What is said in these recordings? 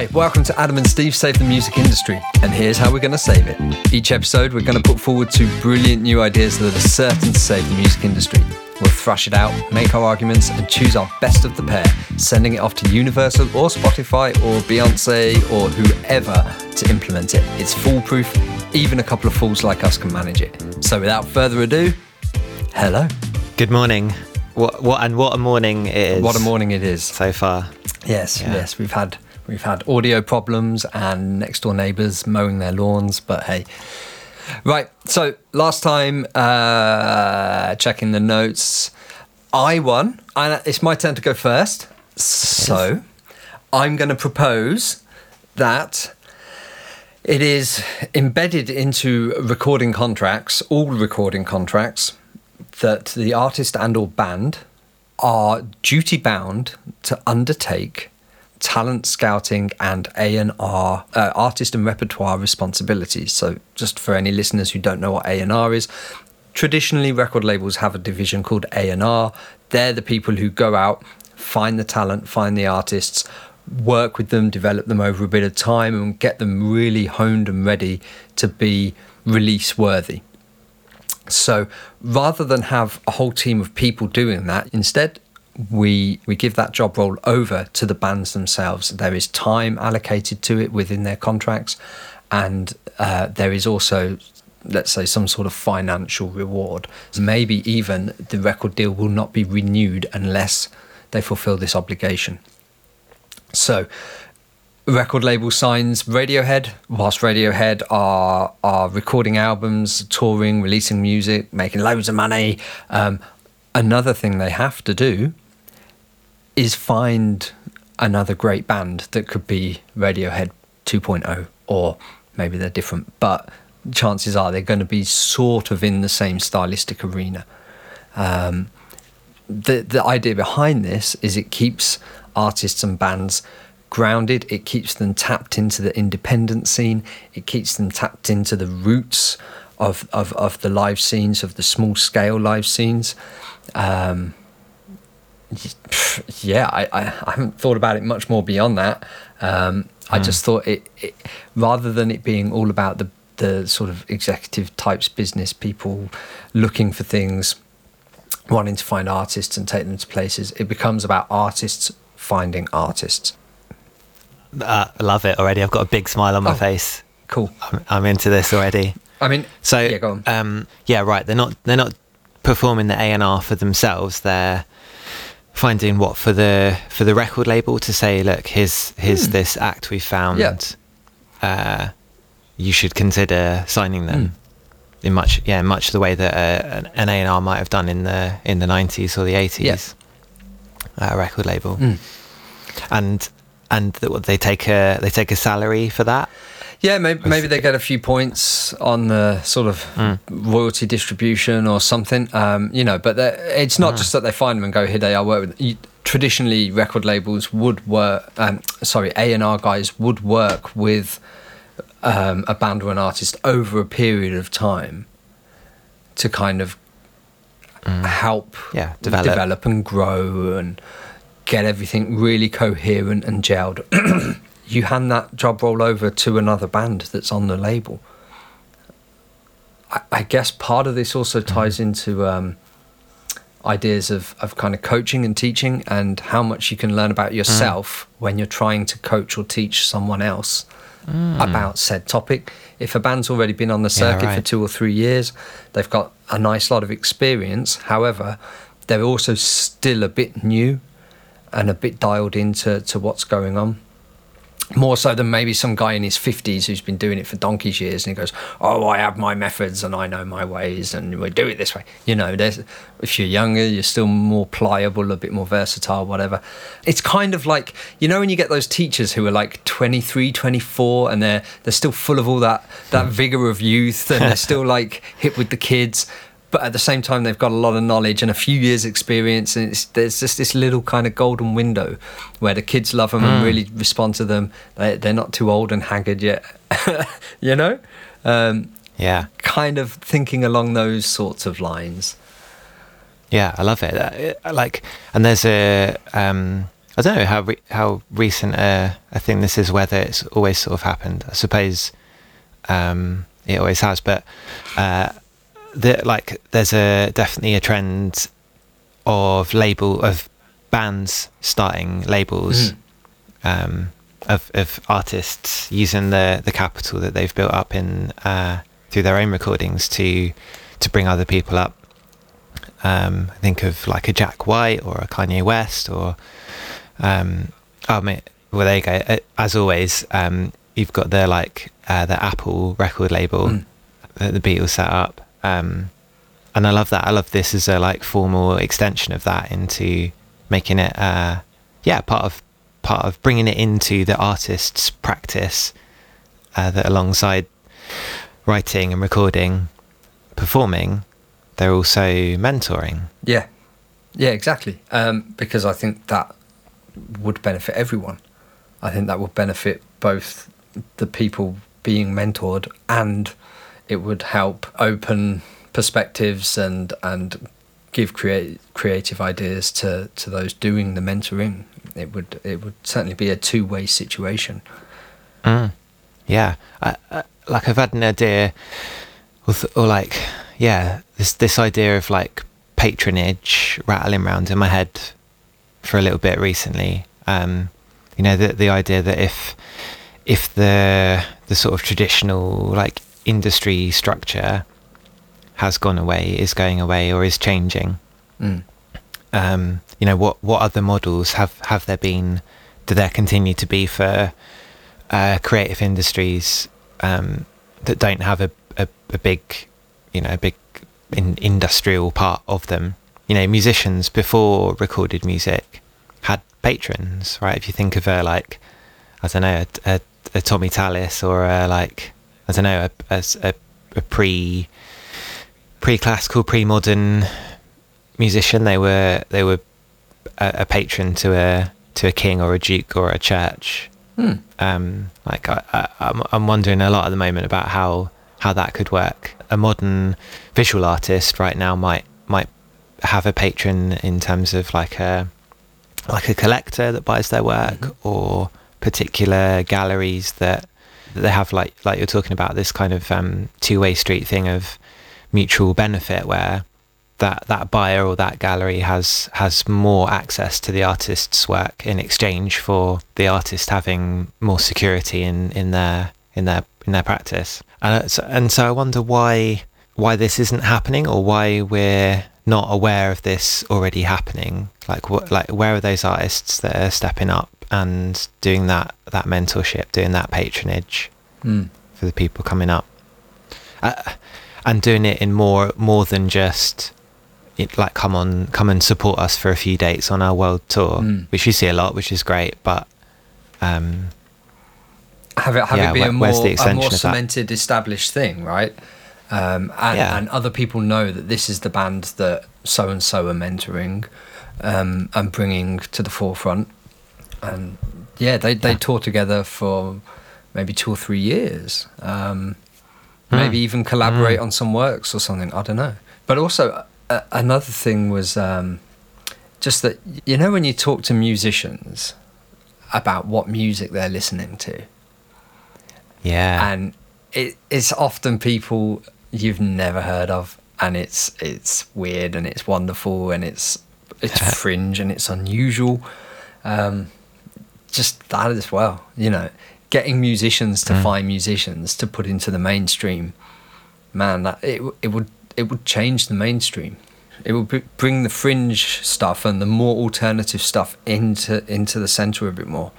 Hi, welcome to Adam and Steve Save the Music Industry, and here's how we're going to save it. Each episode, we're going to put forward two brilliant new ideas that are certain to save the music industry. We'll thrash it out, make our arguments, and choose our best of the pair, sending it off to Universal or Spotify or Beyonce or whoever to implement it. It's foolproof, even a couple of fools like us can manage it. So without further ado, hello. Good morning. What, what and what a morning it is. What a morning it is. so far. Yes, Yeah. yes, we've had we've had audio problems and next door neighbours mowing their lawns, but hey. Right, so last time uh, checking the notes, I won, and it's my turn to go first. So I'm going to propose that it is embedded into recording contracts, all recording contracts, that the artist and or band are duty bound to undertake talent scouting and A&R uh, artist and repertoire responsibilities. So just for any listeners who don't know what A&R is, traditionally record labels have a division called A&R. They're the people who go out, find the talent, find the artists, work with them, develop them over a bit of time and get them really honed and ready to be release worthy. So rather than have a whole team of people doing that, instead we we give that job role over to the bands themselves. There is time allocated to it within their contracts, and uh, there is also let's say some sort of financial reward. Maybe even the record deal will not be renewed unless they fulfill this obligation. So record label signs Radiohead, whilst Radiohead are are recording albums, touring, releasing music, making loads of money. Um, another thing they have to do is find another great band that could be Radiohead 2.0, or maybe they're different, but chances are they're going to be sort of in the same stylistic arena. Um, the the idea behind this is it keeps artists and bands grounded. It keeps them tapped into the independent scene. It keeps them tapped into the roots of of, of the live scenes, of the small scale live scenes. Um, yeah, I, I, I haven't thought about it much more beyond that. Um, I just thought it, it, rather than it being all about the the sort of executive types business people looking for things wanting to find artists and take them to places. It becomes about artists finding artists. Uh, I love it already. I've got a big smile on my Oh. face. Cool. I'm, I'm into this already. I mean, So yeah, go on. Um, yeah, right. They're not they're not performing the A and R for themselves. They're finding what for the for the record label to say, look, here's here's this act we found. Yeah. Uh, you should consider signing them. In much yeah, much the way that uh, an A and R might have done in the in the nineties or the eighties. At a record label, Mm. and and they take a they take a salary for that. Yeah, maybe, maybe they get a few points on the sort of royalty distribution or something. Um, you know, but it's not just that they find them and go, "Here they are." Work with. You, traditionally, record labels would work. Um, sorry, A and R guys would work with um, a band or an artist over a period of time to kind of help Yeah, develop. develop and grow and get everything really coherent and gelled. you hand that job role over to another band that's on the label. I, I guess part of this also mm-hmm. ties into um, ideas of, of kind of coaching and teaching and how much you can learn about yourself mm. when you're trying to coach or teach someone else mm. about said topic. If a band's already been on the circuit for right. two or three years, they've got a nice lot of experience. However, they're also still a bit new and a bit dialed into to what's going on. More so than maybe some guy in his 50s who's been doing it for donkey's years and he goes, Oh, I have my methods and I know my ways and we do it this way. You know, there's, if you're younger, you're still more pliable, a bit more versatile, whatever. It's kind of like, you know, when you get those teachers who are like 23, 24 and they're, they're still full of all that, that hmm. vigor of youth and they're still like hip with the kids but at the same time they've got a lot of knowledge and a few years experience and it's, there's just this little kind of golden window where the kids love them and really respond to them they, they're not too old and haggard yet you know um, Yeah. kind of thinking along those sorts of lines Yeah, I love it. Uh, Like, and there's a um, I don't know how re- how recent uh, a thing this is, whether it's always sort of happened. I suppose um, it always has, but uh, the, like there's a definitely a trend of label of bands starting labels Mm. um, of of artists using the the capital that they've built up in uh, through their own recordings to to bring other people up. Um, I think of like a Jack White or a Kanye West or um, oh mate, well there you go. Uh, As always, um, you've got the like uh, the Apple record label Mm. that the Beatles set up, um, and I love that. I love this as a like formal extension of that into making it, uh, yeah, part of part of bringing it into the artist's practice. Uh, that alongside writing and recording, performing, they're also mentoring. Yeah, yeah, exactly. Um, because I think that would benefit everyone. I think that would benefit both the people being mentored and it would help open perspectives and and give create, creative ideas to, to those doing the mentoring. It would it would certainly be a two way situation. Mm. Yeah, I, I, like I've had an idea, or, or like, yeah, this this idea of like patronage rattling around in my head for a little bit recently. Um, you know, the the idea that if if the the sort of traditional like industry structure has gone away, is going away, or is changing, Mm. um, you know, what what other models have have there been? Do there continue to be for uh, creative industries um, that don't have a, a, a big, you know, a big in, industrial part of them? You know, musicians before recorded music had patrons, right? If you think of a like, I don't know, a, a, a Tommy Tallis or a like, I don't know, a, a, a, a pre pre classical, pre modern musician. They were they were a, a patron to a to a king or a duke or a church. Hmm. Um, like I, I, I'm, I'm wondering a lot at the moment about how how that could work. A modern visual artist right now might might have a patron in terms of like a like a collector that buys their work or particular galleries that they have like like you're talking about this kind of um, two-way street thing of mutual benefit where that that buyer or that gallery has has more access to the artist's work in exchange for the artist having more security in in their in their in their practice. And so, and so I wonder why why this isn't happening or why we're not aware of this already happening. Like what like where are those artists that are stepping up and doing that that mentorship doing that patronage Mm. for the people coming up uh, and doing it in more more than just it, like come on come and support us for a few dates on our world tour Mm. which you see a lot which is great but um have it have Yeah, it be where- a more a more cemented, established thing, right? Um, and, Yeah. and other people know that this is the band that so and so are mentoring um, and bringing to the forefront. And yeah, they they Yeah. tour together for maybe two or three years. Um, Hmm. Maybe even collaborate Hmm. on some works or something. I don't know. But also uh, another thing was um, just that you know when you talk to musicians about what music they're listening to yeah and it, it's often people you've never heard of and it's it's weird and it's wonderful and it's it's fringe and it's unusual um, just that as well you know getting musicians to Mm. find musicians to put into the mainstream man that it, it would it would change the mainstream it would br- bring the fringe stuff and the more alternative stuff into into the center a bit more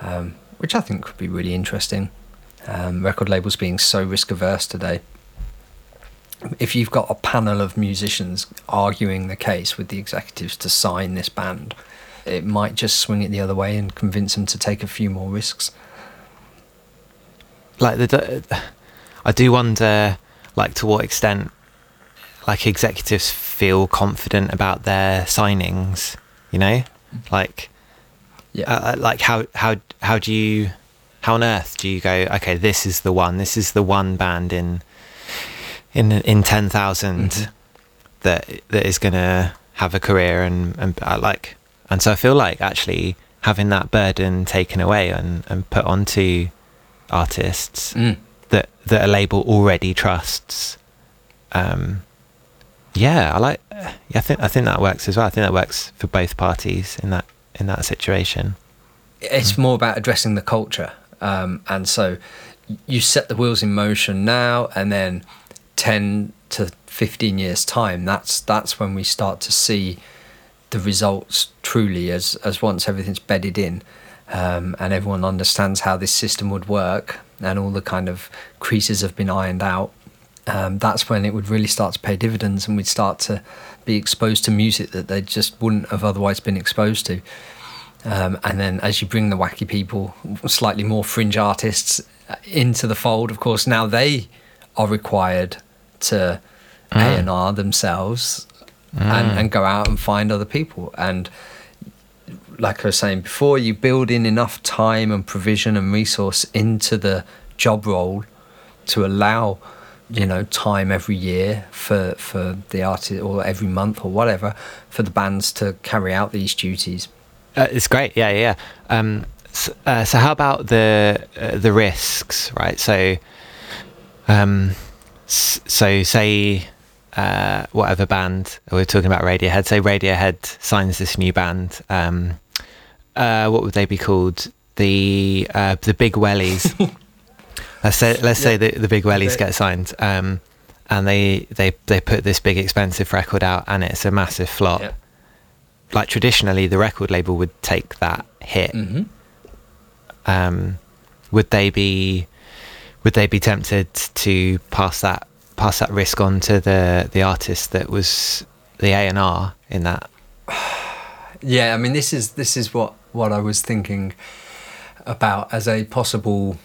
um, which I think could be really interesting um, record labels being so risk averse today. If you've got a panel of musicians arguing the case with the executives to sign this band, it might just swing it the other way and convince them to take a few more risks. like the I do wonder like to what extent like executives feel confident about their signings you know like Yeah, uh, like how how how do you how on earth do you go okay this is the one this is the one band in in in 10,000 Mhm. that that is going to have a career and and uh, like and so I feel like actually having that burden taken away and, and put onto artists Mm. that that a label already trusts. Um, yeah, I like. Yeah, I think I think that works as well. I think that works for both parties in that in that situation. it's Hmm. more about addressing the culture um, and so you set the wheels in motion now and then 10 to 15 years time that's that's when we start to see the results truly as as once everything's bedded in um, and everyone understands how this system would work and all the kind of creases have been ironed out um, that's when it would really start to pay dividends and we'd start to be exposed to music that they just wouldn't have otherwise been exposed to. Um, and then as you bring the wacky people, slightly more fringe artists uh, into the fold, of course, now they are required to A and R themselves and, and go out and find other people. And like I was saying before, you build in enough time and provision and resource into the job role to allow you know time every year for for the artist or every month or whatever for the bands to carry out these duties Uh, it's great. Yeah, yeah. yeah. Um, so, uh, so how about the uh, the risks, right? So, um, so say uh, whatever band we're talking about, Radiohead. Say Radiohead signs this new band. Um, uh, what would they be called? The uh, the Big Wellies. let's say let's say the, the Big Wellies Okay. get signed. Um, and they, they, they put this big expensive record out and it's a massive flop Yep. like traditionally the record label would take that hit hmm um, would they be would they be tempted to pass that pass that risk on to the the artist that was the A and R in that Yeah, I mean, this is this is what what I was thinking about as a possible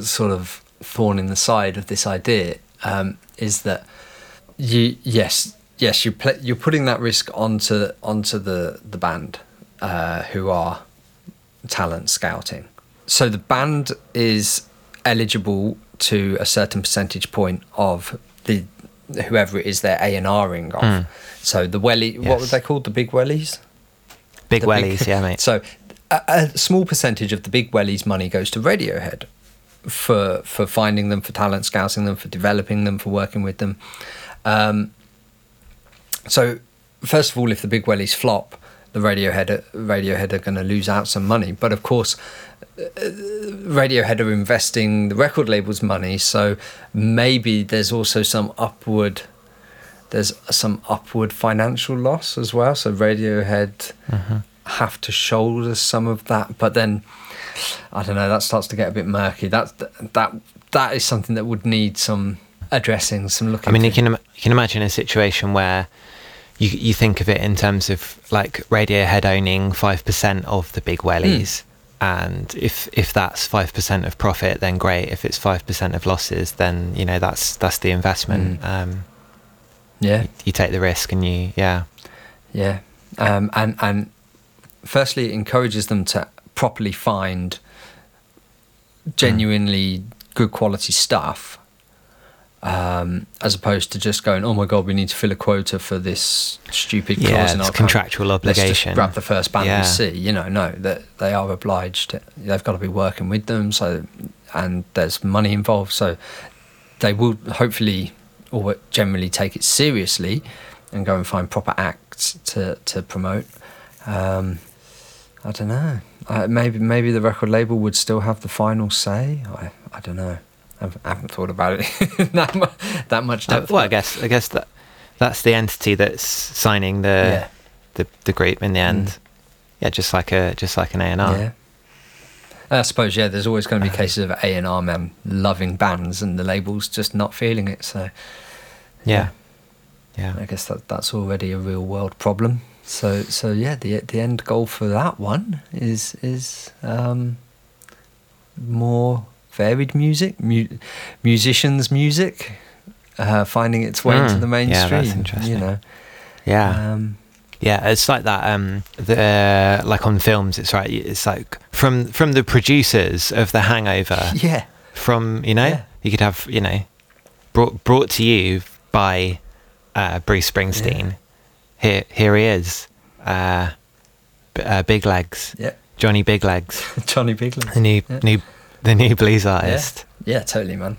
sort of thorn in the side of this idea. Um, is that you? Yes, yes, you pl- you're putting that risk onto onto the the band uh, who are talent scouting. So the band is eligible to a certain percentage point of the whoever it is they're A and Ring of. Mm. So the welly, what were they called? The big wellies. big The wellies yeah mate So a, a small percentage of the big wellies money goes to Radiohead for for finding them, for talent scouting them, for developing them, for working with them. Um, so first of all, if the big wellies flop, the Radiohead Radiohead are going to lose out some money. But of course, uh, Radiohead are investing the record label's money, so maybe there's also some upward. There's some upward financial loss as well. So Radiohead have to shoulder some of that, but then I don't know. That starts to get a bit murky. That's that that is something that would need some addressing, some looking. I mean you can you can imagine a situation where you you think of it in terms of like Radiohead owning five percent of the big wellies. And if if that's five percent of profit, then great. If it's five percent of losses, then you know that's that's the investment. Um, yeah, you take the risk and you yeah. Yeah, um, and and firstly, it encourages them to properly find genuinely good quality stuff, um, as opposed to just going, "Oh my god, we need to fill a quota for this stupid clause Yeah, in our contractual contract. Let's just grab the first band Yeah. we see." You know, no, that they are obliged. They've got to be working with them. So, and there's money involved. So, they will hopefully or generally take it seriously and go and find proper acts to to promote. Um, I don't know. Uh, maybe maybe the record label would still have the final say. I I don't know. I haven't, thought about it that much. That much Uh, well, I guess I guess that that's the entity that's signing the Yeah. the, the group in the end. Mm. Yeah, just like a just like an A and R. Yeah. I suppose yeah. There's always going to be cases of A and R men loving bands and the labels just not feeling it. So Yeah, yeah. I guess that that's already a real world problem. So so yeah, the the end goal for that one is is um, more varied music, mu- musicians' music, uh, finding its way into Mm, the yeah, that's mainstream. interesting. You know, Yeah, um, yeah. It's like that. Um, the like on films, it's right. It's like from from the producers of The Hangover. yeah, From you know, Yeah. you could have you know, brought brought to you by uh, Bruce Springsteen. Yeah. Here here he is. Uh, uh, Big Legs, Yeah, Johnny Big Legs, Johnny Bigland. the new Yeah. new the new blues artist. Yeah, totally, man.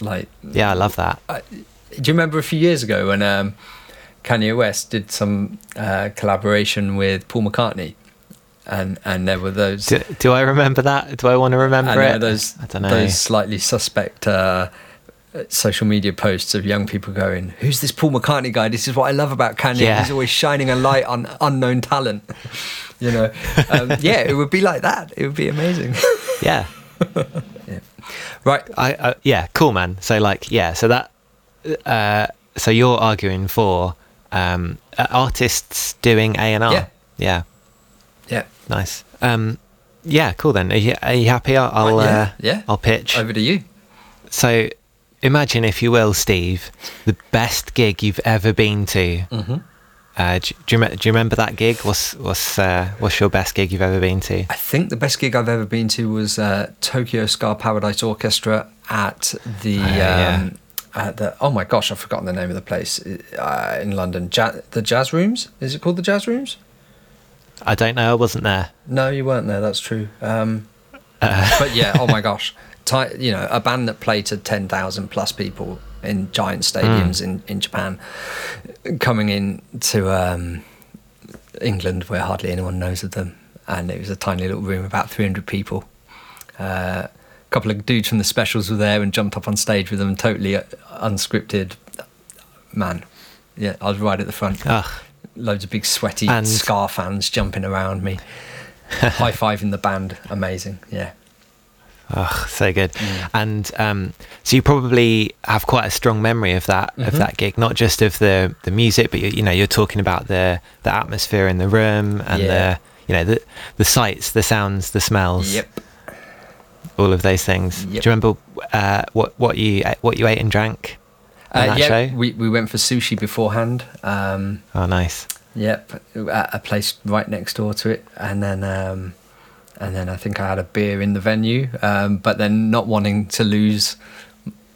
Like, Yeah, I love that. do you remember a few years ago when um, Kanye West did some uh, collaboration with Paul McCartney, and and there were those Do, do I remember that? Do I want to remember it? those I don't know. those slightly suspect uh, social media posts of young people going, "Who's this Paul McCartney guy? This is what I love about Kanye. Yeah. He's always shining a light on unknown talent." you know, um, yeah, it would be like that. It would be amazing. Yeah. Right. I, I yeah, cool man. So like yeah, so that uh so you're arguing for um uh, artists doing A&R. Yeah. Yeah. Yeah. Nice. Um yeah, cool then. Are you, are you happy? I'll, I'll Right, yeah, uh, yeah. I'll pitch. Over to you. So imagine if you will, Steve, the best gig you've ever been to. Mm-hmm. Uh, do, do, you, do you remember that gig? What's what's uh, what's your best gig you've ever been to? I think the best gig I've ever been to was uh, Tokyo Ska Paradise Orchestra at the. Oh, yeah. um, at the oh my gosh, I've forgotten the name of the place uh, in London. Ja- the Jazz Rooms? Is it called the Jazz Rooms? I don't know. I wasn't there. No, you weren't there. That's true. Um, but yeah, oh my gosh, Ti you know, a band that played to ten thousand plus people in giant stadiums in, in Japan, coming in to um, England where hardly anyone knows of them, and it was a tiny little room, about three hundred people. Uh, a couple of dudes from the specials were there and jumped up on stage with them, totally uh, unscripted. Man, yeah, I was right at the front Ugh. loads of big sweaty And- Ska fans jumping around me, high fiving the band. Amazing, yeah. Oh, so good. Mm. And um, so you probably have quite a strong memory of that Mm-hmm. of that gig, not just of the the music, but you, you know you're talking about the the atmosphere in the room and Yeah. the you know the the sights, the sounds, the smells, Yep. all of those things. Yep. Do you remember uh, what what you what you ate and drank on Uh, that yeah, show? we we went for sushi beforehand. Um, Oh, nice. yep, at a place right next door to it, and then um, and then I think I had a beer in the venue, um, but then not wanting to lose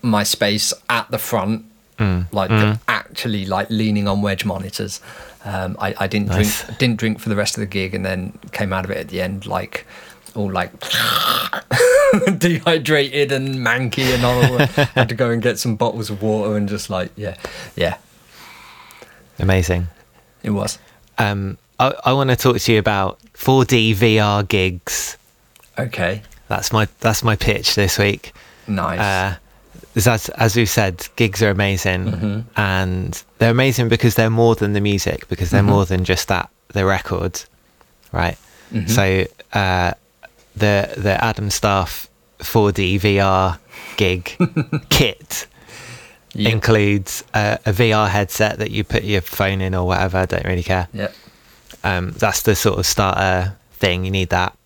my space at the front, Mm. like the, actually like leaning on wedge monitors. Um, I, I didn't Nice. drink didn't drink for the rest of the gig, and then came out of it at the end like all like dehydrated and manky and all. had to go and get some bottles of water and just like yeah, yeah, Amazing. it was Um, I, I want to talk to you about 4D VR gigs. okay. That's my that's my pitch this week. Nice. Uh, as as we said, gigs are amazing, Mm-hmm. and they're amazing because they're more than the music, because they're Mm-hmm. more than just that the record, right? Mm-hmm. So uh, the the Adam Staff 4D VR gig kit Yep. includes a, a VR headset that you put your phone in or whatever. I don't really care. Yep. Um, that's the sort of starter thing. You need that.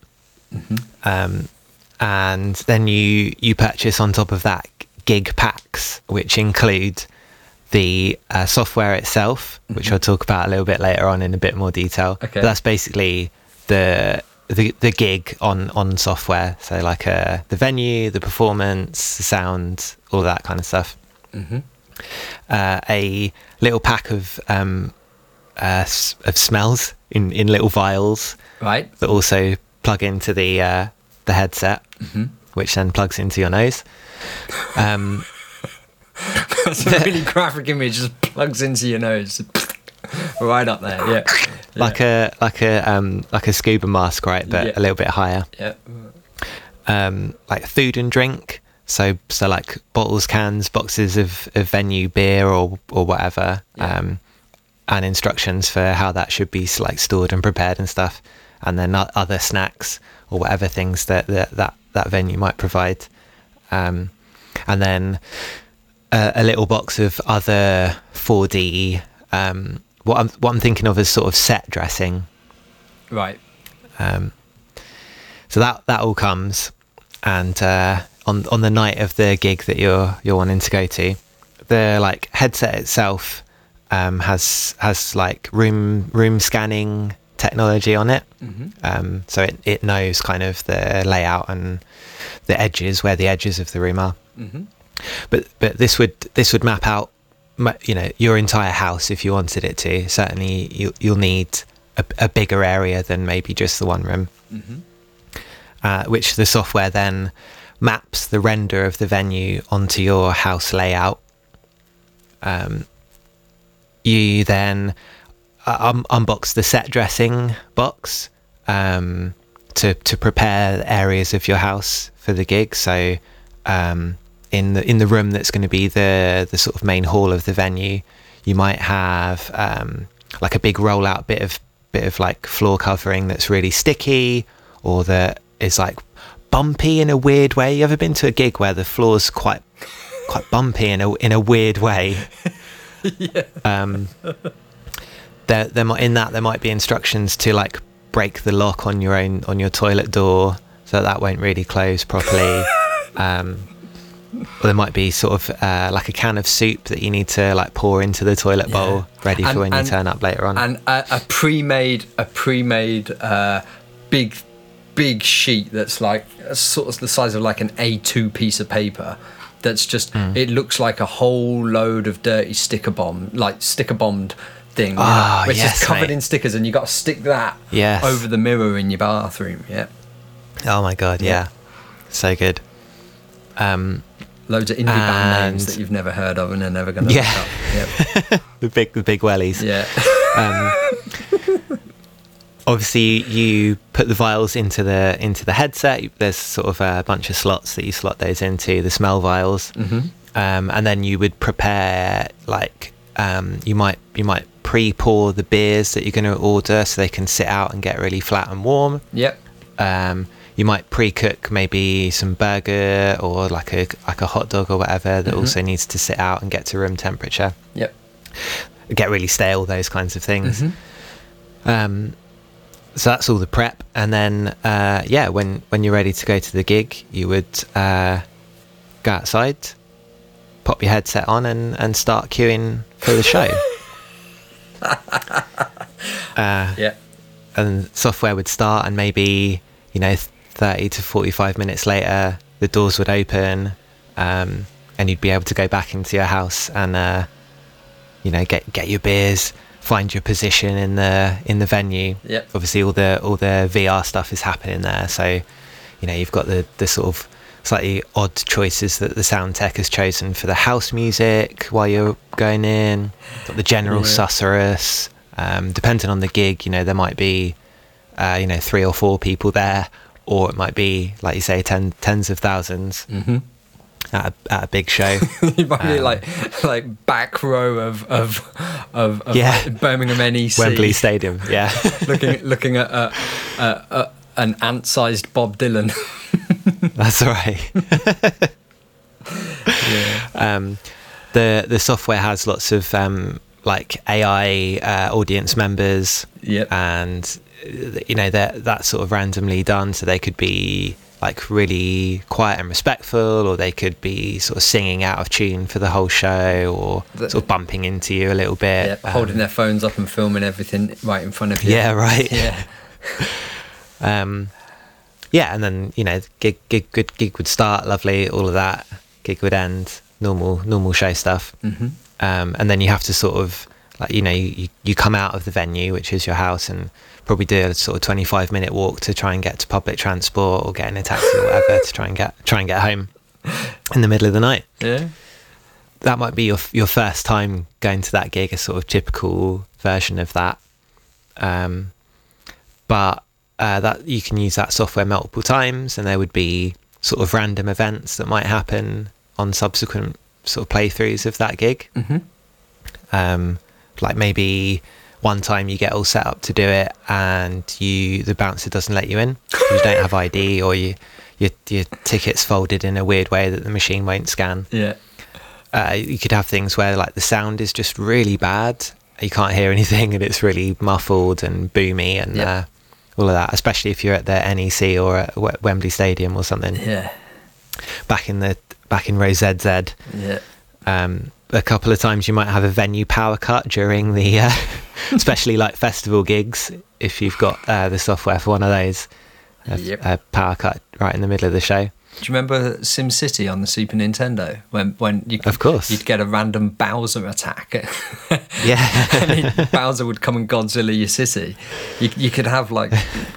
Mm-hmm. Um, and then you you purchase on top of that gig packs, which include the uh, software itself, which I'll talk about a little bit later on in a bit more detail. Mm-hmm. Okay. But that's basically the the, the gig on on software. So like uh, the venue, the performance, the sound, all that kind of stuff. Mm-hmm. Uh, a little pack of um, uh, of smells in in little vials Right. that also plug into the uh, the headset, Mm-hmm. which then plugs into your nose. Um, That's a really graphic image. Just plugs into your nose. right up there. Yeah. like a like a um, like a scuba mask, right? But Yeah. a little bit higher. Yeah. Um, like food and drink. So so like bottles, cans, boxes of, of venue beer or or whatever. Yeah. Um, and instructions for how that should be like stored and prepared and stuff. And then other snacks or whatever things that that that, that venue might provide. Um, and then a, a little box of other 4D. Um, what I'm what I'm thinking of is sort of set dressing. Right. Um, so that that all comes, and uh, on on the night of the gig that you're you're wanting to go to, the like headset itself um, has has like room room scanning technology on it. Mm-hmm. Um, so it, it knows kind of the layout and the edges where the edges of the room are. Mm-hmm. But but this would this would map out, you know, your entire house if you wanted it to. Certainly, you, you'll need a, a bigger area than maybe just the one room. Uh, which the software then maps the render of the venue onto your house layout. Um, you then um, unbox the set dressing box um, to to prepare areas of your house for the gig. So um, in the in the room that's going to be the the sort of main hall of the venue, you might have um, like a big rollout bit of bit of like floor covering that's really sticky, or that is like bumpy in a weird way. You ever been to a gig where the floor's quite quite bumpy in a in a weird way? yeah. um, there, there might in that there might be instructions to like break the lock on your own on your toilet door so that, that won't really close properly. um, or there might be sort of uh, like a can of soup that you need to like pour into the toilet bowl, Yeah. ready for when and- you turn up later on. and a, a pre-made a pre-made uh, big big sheet that's like sort of the size of like an A2 piece of paper that's just Hmm. it looks like a whole load of dirty sticker bomb like sticker bombed thing you know, which yes, is covered mate. in stickers and you got to stick that Yes. over the mirror in your bathroom yeah oh my god, yeah, Yeah. so good. Um, loads of indie band names that you've never heard of and are never going to Yeah. look up the big the big wellies. yeah um, obviously you put the vials into the into the headset. There's sort of a bunch of slots that you slot those into the smell vials. Hmm um, and then you would prepare like um, you might you might pre-pour the beers that you're going to order so they can sit out and get really flat and warm. Yep. Um, you might pre-cook maybe some burger or like a like a hot dog or whatever that Mhm. also needs to sit out and get to room temperature. Yep. Get really stale those kinds of things. Mhm. um, so that's all the prep, and then uh, yeah, when when you're ready to go to the gig, you would uh, go outside, pop your headset on, and and start queuing for the show. uh, yeah. and software would start, and maybe you know, thirty to forty-five minutes later, the doors would open, um, and you'd be able to go back into your house and uh, you know get get your beers, find your position in the in the venue. Yep. Obviously, all the all the VR stuff is happening there, so you know you've got the the sort of slightly odd choices that the sound tech has chosen for the house music while you're going in. Got the general Yeah. susurrus. Um, depending on the gig, you know there might be uh, you know three or four people there, or it might be like you say ten, tens of thousands hmm at a, at a big show. you might be Um, like like back row of of of, of Yeah. like Birmingham NEC, Wembley Stadium, yeah. looking looking at a, a, a, an ant-sized Bob Dylan. That's all right. yeah. um, the the software has lots of um, like AI uh, audience members, Yep. and uh, you know that that's sort of randomly done, so they could be like really quiet and respectful, or they could be sort of singing out of tune for the whole show, or The- sort of bumping into you a little bit, Yep. um, Holding their phones up and filming everything right in front of you. Yeah, right. Yeah. um, yeah, and then you know, gig, gig, good gig would start, lovely, all of that. Gig would end, normal, normal show stuff. hmm um, and then you have to sort of like you know you, you come out of the venue which is your house and probably do a sort of 25 minute walk to try and get to public transport or get in a taxi or whatever to try and get try and get home in the middle of the night. Yeah. that might be your your first time going to that gig a sort of typical version of that. Um, but uh, that you can use that software multiple times and there would be sort of random events that might happen on subsequent sort of playthroughs of that gig. Hmm um, like maybe one time you get all set up to do it and you the bouncer doesn't let you in you don't have ID or you your, your ticket's folded in a weird way that the machine won't scan. Yeah. Uh, you could have things where like the sound is just really bad. You can't hear anything and it's really muffled and boomy and uh, all of that. Especially if you're at the NEC or at Wem- Wembley Stadium or something. Yeah. Back in the back in row ZZ. Yeah. um, a couple of times you might have a venue power cut during the uh, especially like festival gigs if you've got uh, the software for one of those a, Yep. a power cut right in the middle of the show Do you remember Sim City on the Super Nintendo when when you Of course. you'd get a random Bowser attack, Yeah. and Bowser would come and Godzilla your city. You, you could have like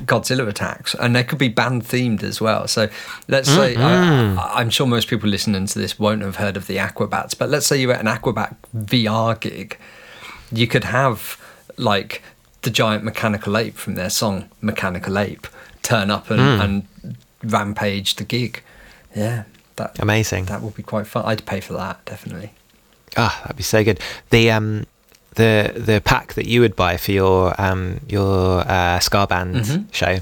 Godzilla attacks, and they could be band themed as well. So let's say mm-hmm. I, I'm sure most people listening to this won't have heard of the Aquabats, but let's say you're at an Aquabat VR gig, you could have like the giant mechanical ape from their song Mechanical Ape turn up and, mm. and rampage the gig. Yeah, that Amazing. that would be quite fun. I'd pay for that definitely. Ah, that'd be so good. The um, the the pack that you would buy for your um your uh, ska band Mhm. show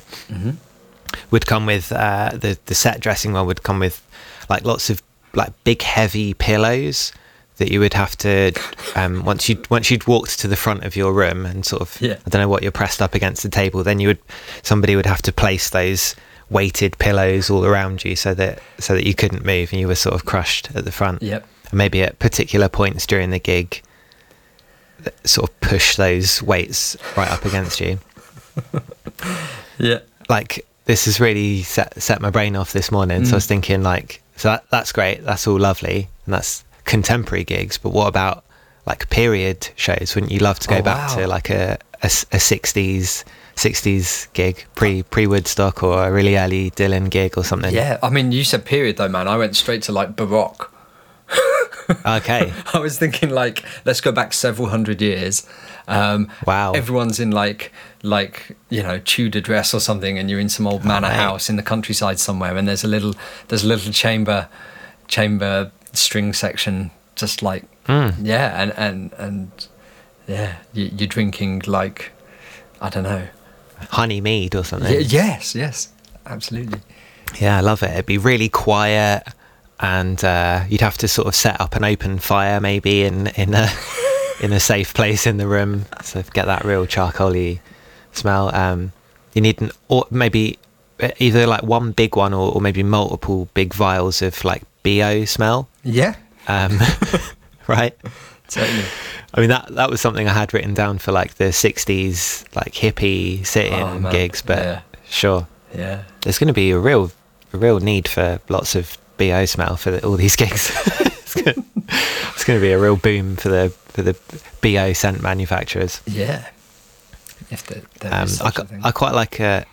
would come with uh, the the set dressing one would come with like lots of like big heavy pillows that you would have to um, once you once you'd walked to the front of your room and sort of Yeah. I don't know what you're pressed up against the table then you would somebody would have to place those weighted pillows all around you so that so that you couldn't move and you were sort of crushed at the front Yep. and maybe at particular points during the gig sort of push those weights right up against you Yeah. like this has really set set my brain off this morning so i was Mm. thinking like so that, that's great that's all lovely and that's contemporary gigs but what about like period shows wouldn't you love to go Oh, back wow. to like a a 60s 60s gig pre pre woodstock or a really early dylan gig or something Yeah, I mean, you said period though, man. I went straight to like Baroque. okay I was thinking like, let's go back several hundred years. Um, Wow. Everyone's in like, like you know, Tudor dress or something, and you're in some old manor mate. house in the countryside somewhere, and there's a little, there's a little chamber, chamber string section, just like, yeah, and and and yeah, you, you're drinking like, I don't know. Honey mead or something Y- yes, yes, absolutely. Yeah, I love it. It'd be really quiet, and uh, you'd have to sort of set up an open fire maybe in in a in a safe place in the room, so get that real charcoaly smell. Um, you need an or maybe either like one big one or, or maybe multiple big vials of like bo smell. Yeah, Um, right. Totally. I mean that that was something I had written down for like the '60s like hippie sit-in Oh, gigs, but Yeah. sure Yeah. there's going to be a real, a real need for lots of bo smell for the, all these gigs. it's going to be a real boom for the for the bo scent manufacturers. Yeah. If there, there Um, I, such a thing. I quite like a,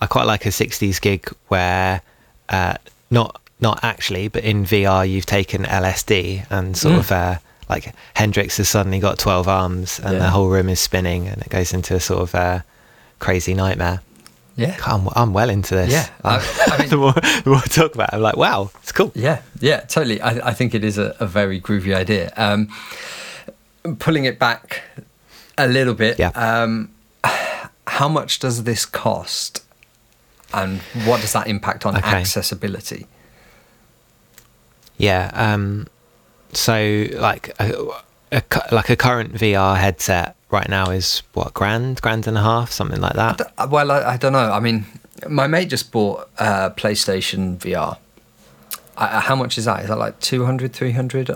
I quite like a '60s gig where, uh, not not actually, but in VR you've taken LSD and sort Mm. of uh, like Hendrix has suddenly got 12 arms and Yeah. the whole room is spinning and it goes into a sort of uh, crazy nightmare. yeah. I'm, I'm well into this. Yeah, I- I mean- the, more, the more I talk about it, I'm like, wow, it's cool. Yeah, yeah, totally. I, I think it is a, a very groovy idea. Um, pulling it back a little bit, Yeah. um, how much does this cost, and what does that impact on Okay. accessibility? Yeah. Um, so like a, a like a current VR headset right now is what grand, grand and a half, something like that. D- Well, I, I don't know. I mean, my mate just bought uh, PlayStation VR. Uh, how much is that? Is that like 200, 300?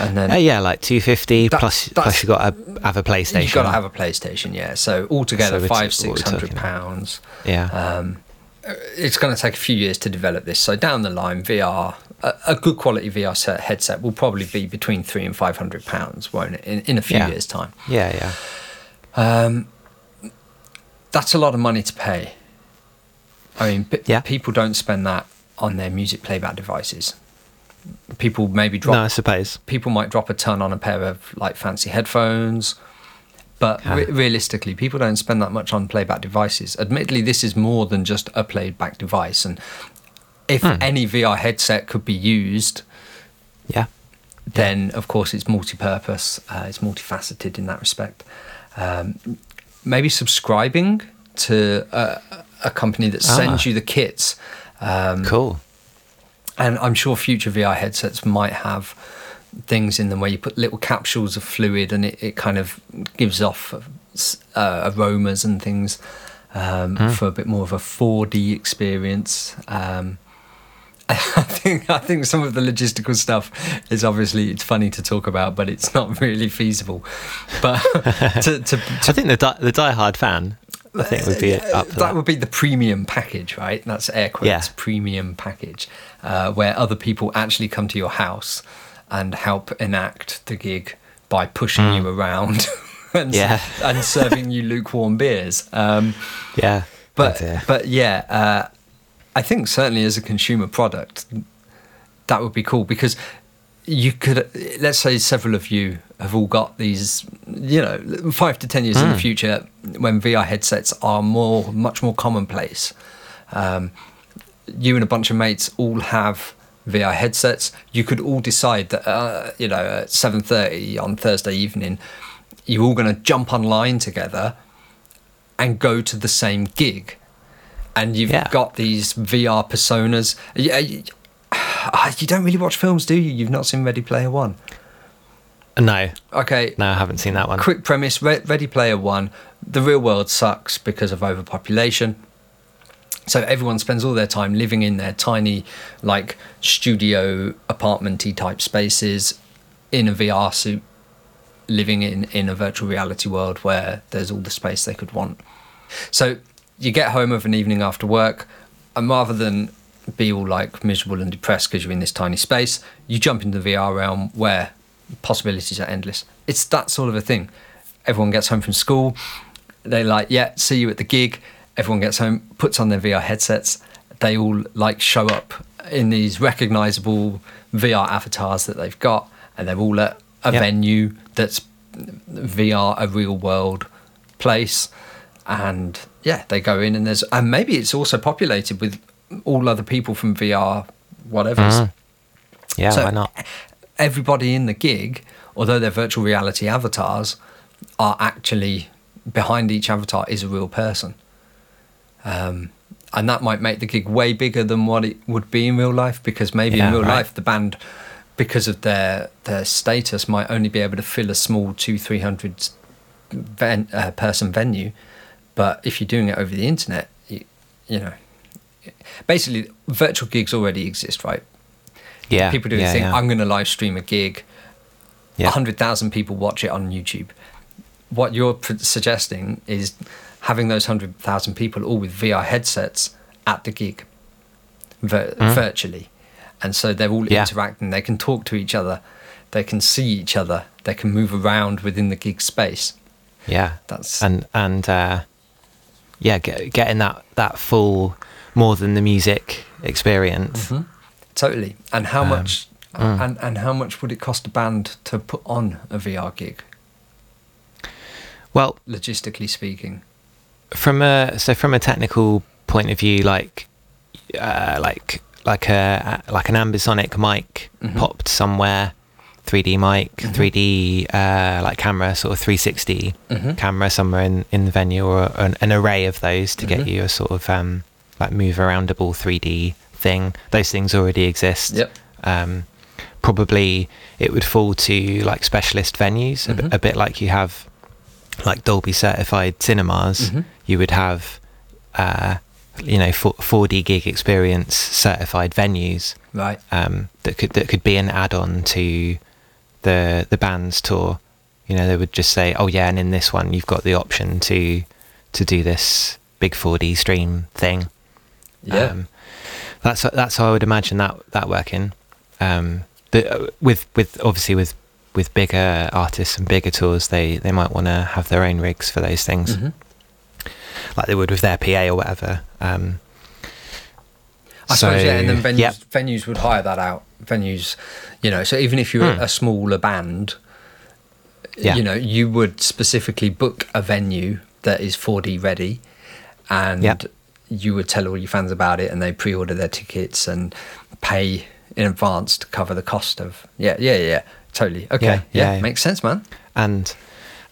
And then Uh, yeah, like two fifty That- plus. Plus, you got to have a PlayStation. you've got to have a PlayStation, yeah. So altogether, So five, six hundred pounds. Yeah. Um, it's going to take a few years to develop this. So down the line, VR, a, a good quality VR set, headset will probably be between three and five hundred pounds, won't it? In, in a few Yeah. years' time. yeah, yeah. Um, that's a lot of money to pay. I mean, p- Yeah. people don't spend that on their music playback devices. People maybe drop No, I suppose. people might drop a ton on a pair of like fancy headphones but Yeah. re- realistically people don't spend that much on playback devices admittedly this is more than just a playback device and if Hmm. any vr headset could be used Yeah. then of course it's multi-purpose uh, it's multifaceted in that respect um, maybe subscribing to a, a company that sends Ah. you the kits um, Cool. and I'm sure future VR headsets might have things in them where you put little capsules of fluid and it, it kind of gives off uh, aromas and things um, for a bit more of a 4D experience. Um, I think I think some of the logistical stuff is obviously it's funny to talk about, but it's not really feasible. But to, to, I think the di- the diehard fan I think would be up that, that. would be the premium package, right? That's air quotes Yeah. premium package, uh, where other people actually come to your house and help enact the gig by pushing you around and. Yeah. and serving you lukewarm beers. Um, Yeah, but Oh, but yeah, uh, I think certainly as a consumer product, that would be cool because you could let's say several of you have all got these you know five to ten years in the future when VR headsets are more much more commonplace. Um, you and a bunch of mates all have VR headsets. You could all decide that uh, you know at seven thirty on Thursday evening, you're all going to jump online together and go to the same gig, and you've Yeah. got these VR personas. Yeah, you, ah, you don't really watch films, do you? You've not seen Ready Player One. no, Okay, no, I haven't seen that one. quick premise Re- Ready Player One, the real world sucks because of overpopulation. So everyone spends all their time living in their tiny, like studio apartmenty type spaces, in a VR suit, living in in a virtual reality world where there's all the space they could want. So you get home of an evening after work, and rather than be all like miserable and depressed because you're in this tiny space, you jump into the VR realm where possibilities are endless. It's that sort of a thing. Everyone gets home from school, they like, yeah, see you at the gig. Everyone gets home, puts on their VR headsets. They all like show up in these recognizable VR avatars that they've got, and they're all at a Yep. venue that's VR, a real world place. And yeah, they go in, and there's, and maybe it's also populated with all other people from VR, whatever. Mhm. Yeah, So- why not? Everybody in the gig, although they're virtual reality avatars, are actually behind each avatar is a real person. Um, and that might make the gig way bigger than what it would be in real life because maybe Yeah, in real right. life the band, because of their their status, might only be able to fill a small two three hundred ven- uh, person venue. But if you're doing it over the internet, you, you know, basically virtual gigs already exist, right? Yeah, people do the yeah, thing. yeah. I'm going to live stream a gig. Yeah. hundred thousand people watch it on YouTube. What you're pr- suggesting is having those hundred thousand people all with VR headsets at the gig, vir- virtually, and so they're all Mm. Yeah. interacting. They can talk to each other. They can see each other. They can move around within the gig space. Yeah, That's- and and uh, yeah, get, getting that that full more than the music experience. Totally. And how Um, much? mm. And and how much would it cost a band to put on a VR gig, Well, logistically speaking? from a so from a technical point of view, like uh, like like a like an ambisonic mic Mhm. popped somewhere, 3D mic, Mhm. 3D uh, like camera, sort of 360 Mhm. camera somewhere in, in the venue, or an, an array of those to Mhm. get you a sort of um, like move aroundable 3D thing. Those things already exist. Yep. um, probably it would fall to like specialist venues, a, bit, Mhm. a bit like you have like Dolby certified cinemas. Mhm. You would have, uh, you know, four, 4D gig experience certified venues Right. um, that could that could be an add-on to the the band's tour. You know, they would just say, "Oh yeah, and in this one, you've got the option to to do this big 4D stream thing." Yeah. Um, that's that's how I would imagine that that working. Um, the, uh, with with obviously with with bigger artists and bigger tours, they they might want to have their own rigs for those things, Mhm. like they would with their PA or whatever. Um, I suppose yeah, and then venues yeah. venues would hire that out. Venues, you know, so even if you're Hmm. a smaller band, Yeah. you know, you would specifically book a venue that is 4D ready, and Yeah. you would tell all your fans about it, and they pre-order their tickets and pay in advance to cover the cost of. Yeah, yeah, yeah, totally. Okay, Yeah, yeah, yeah, makes sense, man. and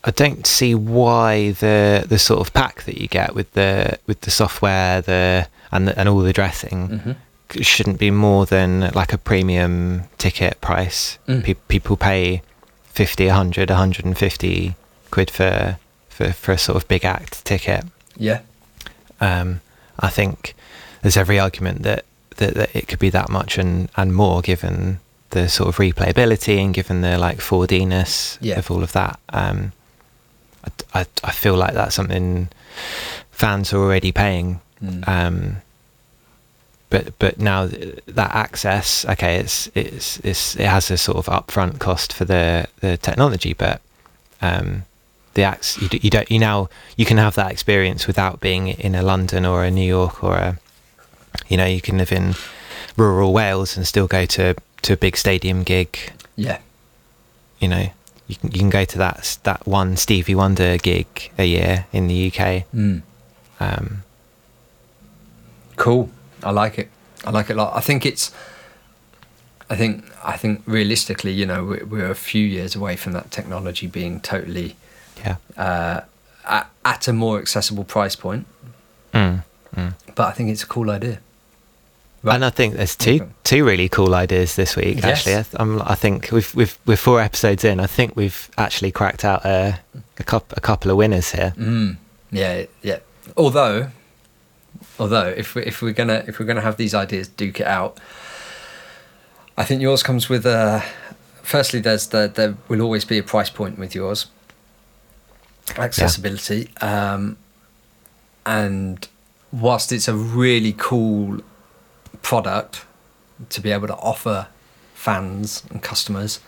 I don't see why the the sort of pack that you get with the with the software the and the, and all the dressing Mhm. Shouldn't be more than like a premium ticket price. Mm. Pe- people pay 50, 100, 150 quid for for for a sort of big act ticket. Yeah, Um, I think there's every argument that, that that it could be that much and and more given the sort of replayability and given the like 4D-ness Yeah. of all of that. Um, I, I, I feel like that's something fans are already paying. Mm. Um, but but now that access, okay, it's it's it's it has a sort of upfront cost for the the technology, but um, the acts you, you don't you now you can have that experience without being in a London or a New York or a you know you can live in rural Wales and still go to to a big stadium gig. yeah. You know you can you can go to that that one Stevie Wonder gig a year in the UK. Mm. Um, Cool. I like it. I like it a lot. I think it's. I think I think realistically, you know, we're, we're a few years away from that technology being totally yeah. uh, at, at a more accessible price point. Mm, mm. But I think it's a cool idea. And I think there's two two really cool ideas this week. Yes. Actually, I, th- I'm, I think we've we've we're four episodes in. I think we've actually cracked out a a, coup a couple of winners here. Mm. Yeah, yeah. Although, although if we if we're gonna if we're gonna have these ideas duke it out, I think yours comes with a. Firstly, there's the there will always be a price point with yours. Accessibility, um, and whilst it's a really cool product to be able to offer fans and customers,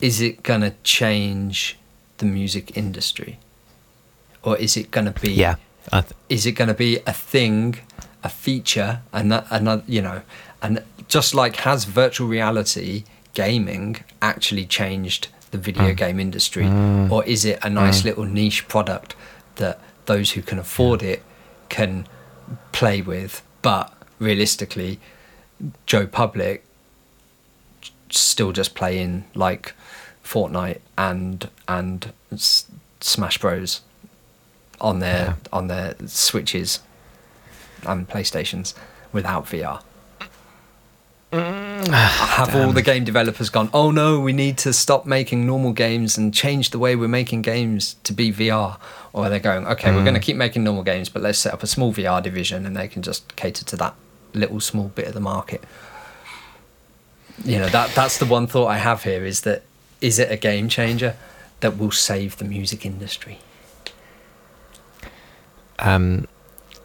is it gonna change the music industry? or is it going to be Yeah, th- is it going to be a thing a feature and that, another you know and just like has virtual reality gaming actually changed the video Mm. game industry Mm. or is it a nice Mm. little niche product that those who can afford it can play with but realistically joe public still just playing like fortnite and and S- smash bros on their Yeah. on their switches and playstations without vr have all the game developers gone oh no we need to stop making normal games and change the way we're making games to be vr or they're going okay we're Mm. going to keep making normal games but let's set up a small vr division and they can just cater to that little small bit of the market. You know that that's the one thought i have here is that is it a game changer that will save the music industry um,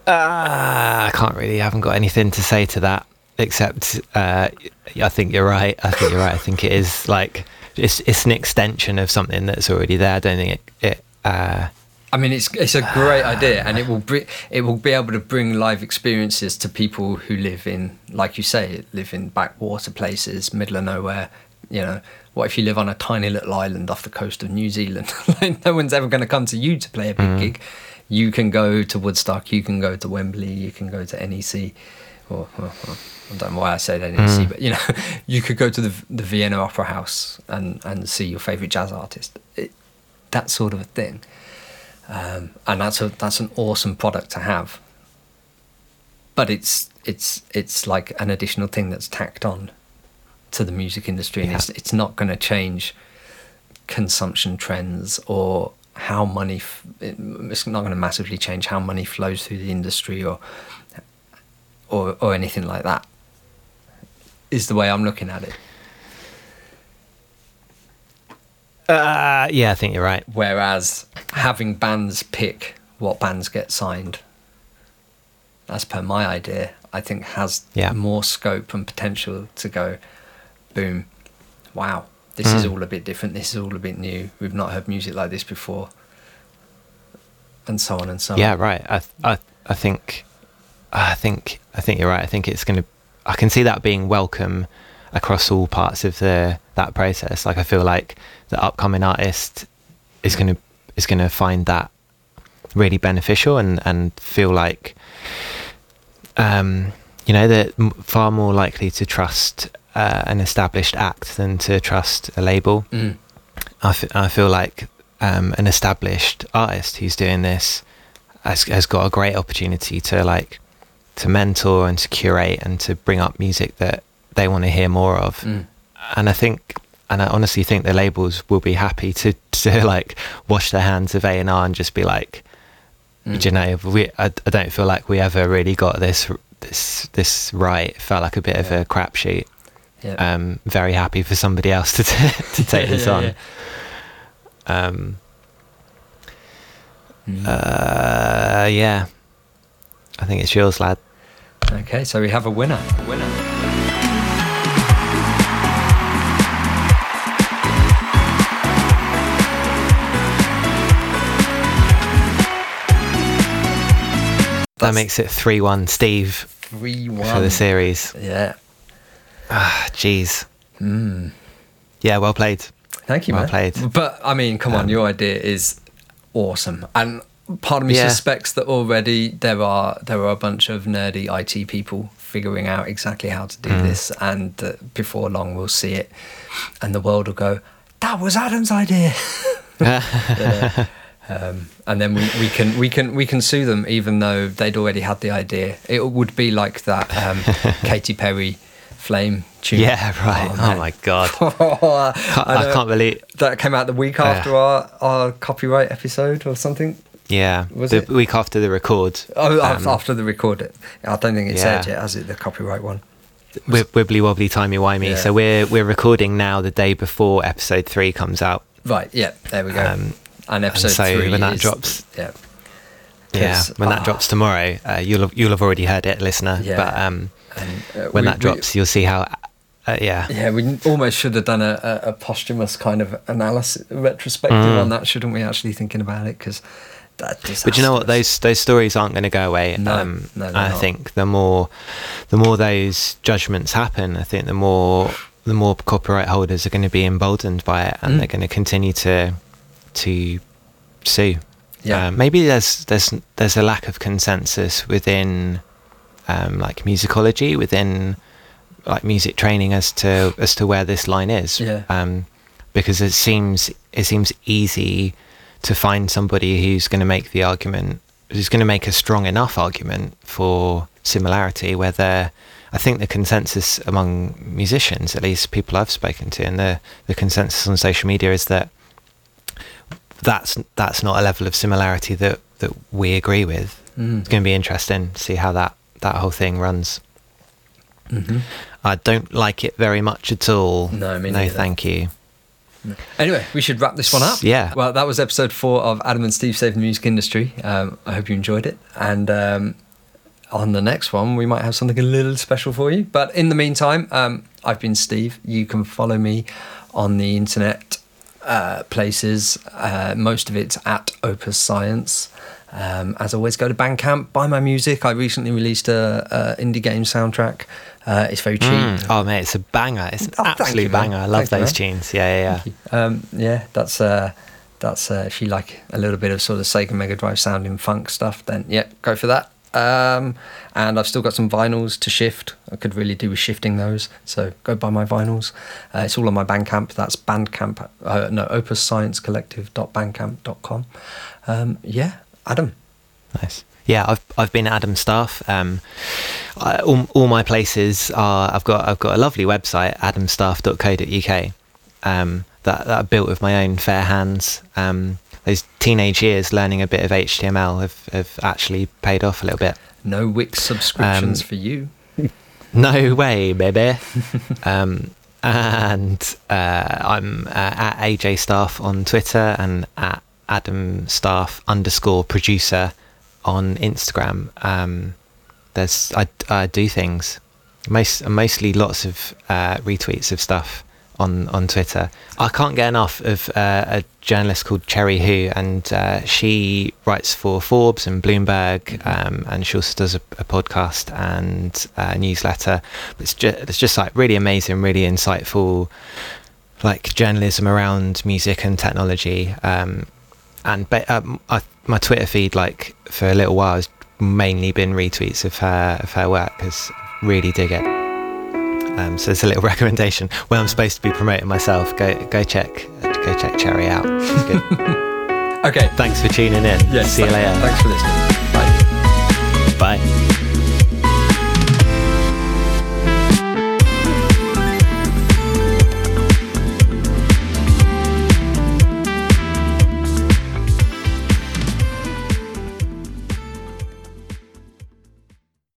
uh, I can't really. I haven't got anything to say to that except uh, I think you're right. I think you're right. I think it is like it's it's an extension of something that's already there. I don't think it. it uh, I mean, it's it's a great idea, and it will it will be able to bring live experiences to people who live in, like you say, live in backwater places, middle of nowhere. You know, what if you live on a tiny little island off the coast of New Zealand? like, no one's ever going to come to you to play a big Mm. gig. You can go to Woodstock, you can go to Wembley, you can go to NEC, or I don't know why I said NEC, Mm. but you know, you could go to the the Vienna Opera House and and see your favorite jazz artist. It, that sort of a thing um, and that's a that's an awesome product to have. But it's it's it's like an additional thing that's tacked on to the music industry, and Yeah. it's it's not going to change consumption trends or how money f- it's not going to massively change how money flows through the industry or or or anything like that. Is the way I'm looking at it. uh, yeah, I think you're right. Whereas having bands pick what bands get signed, as per my idea, I think has Yeah. more scope and potential to go, boom, wow, this is Mm. all a bit different, this is all a bit new, we've not heard music like this before, and so on and so Yeah, on. right. I I I think I think I think you're right. I think it's going to. I can see that being welcome across all parts of the that process. Like I feel like the upcoming artist is going to is going to find that really beneficial and and feel like um you know they're far more likely to trust uh, an established act than to trust a label Mm. I, f- I feel like um, an established artist who's doing this has, has got a great opportunity to like to mentor and to curate and to bring up music that they want to hear more of Mm. and I think and I honestly think the labels will be happy to to like wash their hands of A and R and just be like Mm. you know we I, I don't feel like we ever really got this this this right it felt like a bit of Yeah. a crapshoot Yeah. um very happy for somebody else to t- to take this on yeah. um, Uh, yeah. I think it's yours, lad. Okay, so we have a winner. Winner. That makes it 3 1 Steve Three one for the series. Yeah. Ah, jeez. Mm. Yeah, well played. Thank you, man. Well man. played. But I mean, come on, Um, your idea is awesome, and part of me Yeah. suspects that already there are there are a bunch of nerdy IT people figuring out exactly how to do Mm. this, and that before long we'll see it, and the world will go, "That was Adam's idea." Yeah. Um, and then we, we can we can we can sue them even though they'd already had the idea. It would be like that um, Katy Perry flame tune. Yeah, right. Oh, man. my God. I, Can't- I can't believe. that came out the week after our, our copyright episode or something. Yeah. Was the it? week after the record. Oh, um, after the record. I don't think it's aired Yeah. yet, has it? The copyright one. Wi- Wibbly wobbly timey wimey. Yeah. So we're we're recording now the day before episode three comes out. Right. Yeah. There we go. Um, and episode so three when that is- drops- Yeah. Yeah, when that ah, drops tomorrow, uh, you'll have, you'll have already heard it, listener. Yeah. But um, and, uh, when we- that we- drops, you'll see how. Uh, yeah. Yeah, we almost should have done a, a, a posthumous kind of analysis, retrospective Mm. on that, shouldn't we? Actually, thinking about it, because. But you know what? Those those stories aren't going to go away. No, um, no, I not. think the more the more those judgments happen, I think the more the more copyright holders are going to be emboldened by it, and Mm. they're going to continue to to sue. Yeah. Um, maybe there's there's there's a lack of consensus within um, like musicology, within like music training as to as to where this line is. Yeah. Um, because it seems it seems easy to find somebody who's going to make the argument, who's going to make a strong enough argument for similarity. Where there, I think the consensus among musicians, at least people I've spoken to, and the the consensus on social media is that that's that's not a level of similarity that that we agree with. Mm. It's going to be interesting to see how that that whole thing runs. Mhm. I don't like it very much at all. No, me no, thank you. Anyway, we should wrap this one up. Yeah. Well, that was episode four of Adam and Steve Save the Music Industry. Um, I hope you enjoyed it. And um, on the next one, we might have something a little special for you. But in the meantime, um, I've been Steve. You can follow me on the internet uh, places. Uh, most of it's at Opus Science. Um, as always, go to Bandcamp, buy my music. I recently released a, a indie game soundtrack. Uh, it's very cheap. Mm. Oh mate, it's a banger. It's an Oh, absolute you, banger. I love Thank those tunes. Yeah, yeah, yeah. Um, yeah, that's uh, that's uh, if you like a little bit of sort of Sega Mega Drive sounding funk stuff, then yeah, go for that. Um, and I've still got some vinyls to shift. I could really do with shifting those, so go buy my vinyls. Uh, it's all on my Bandcamp. That's Bandcamp. Uh, no, OpusScienceCollective.bandcamp.com. Um, yeah, Adam. Nice. Yeah, I've I've been Adam Staff. Um, I, all, all my places are. I've got I've got a lovely website, adamstaff.co.uk. Um, that that I built with my own fair hands. Um, those teenage years learning a bit of HTML have, have actually paid off a little bit. No Wix subscriptions Um, for you. No way, baby. um, and uh, I'm uh, at AJ Staff on Twitter and at Adam Staff underscore producer on Instagram. Um, there's I, I do things, most mostly lots of uh, retweets of stuff on on Twitter. I can't get enough of uh, a journalist called Cherie Hu, and uh, she writes for Forbes and Bloomberg, um, and she also does a, a podcast and a newsletter. It's just it's just like really amazing, really insightful, like journalism around music and technology. Um, and um, I, my Twitter feed, like for a little while, has mainly been retweets of her of her work because really dig it. Um, so it's a little recommendation. When I'm supposed to be promoting myself, go go check go check Cherie out. Good. Okay. Thanks for tuning in. Yes, See you later. Thanks for listening. Bye. Bye.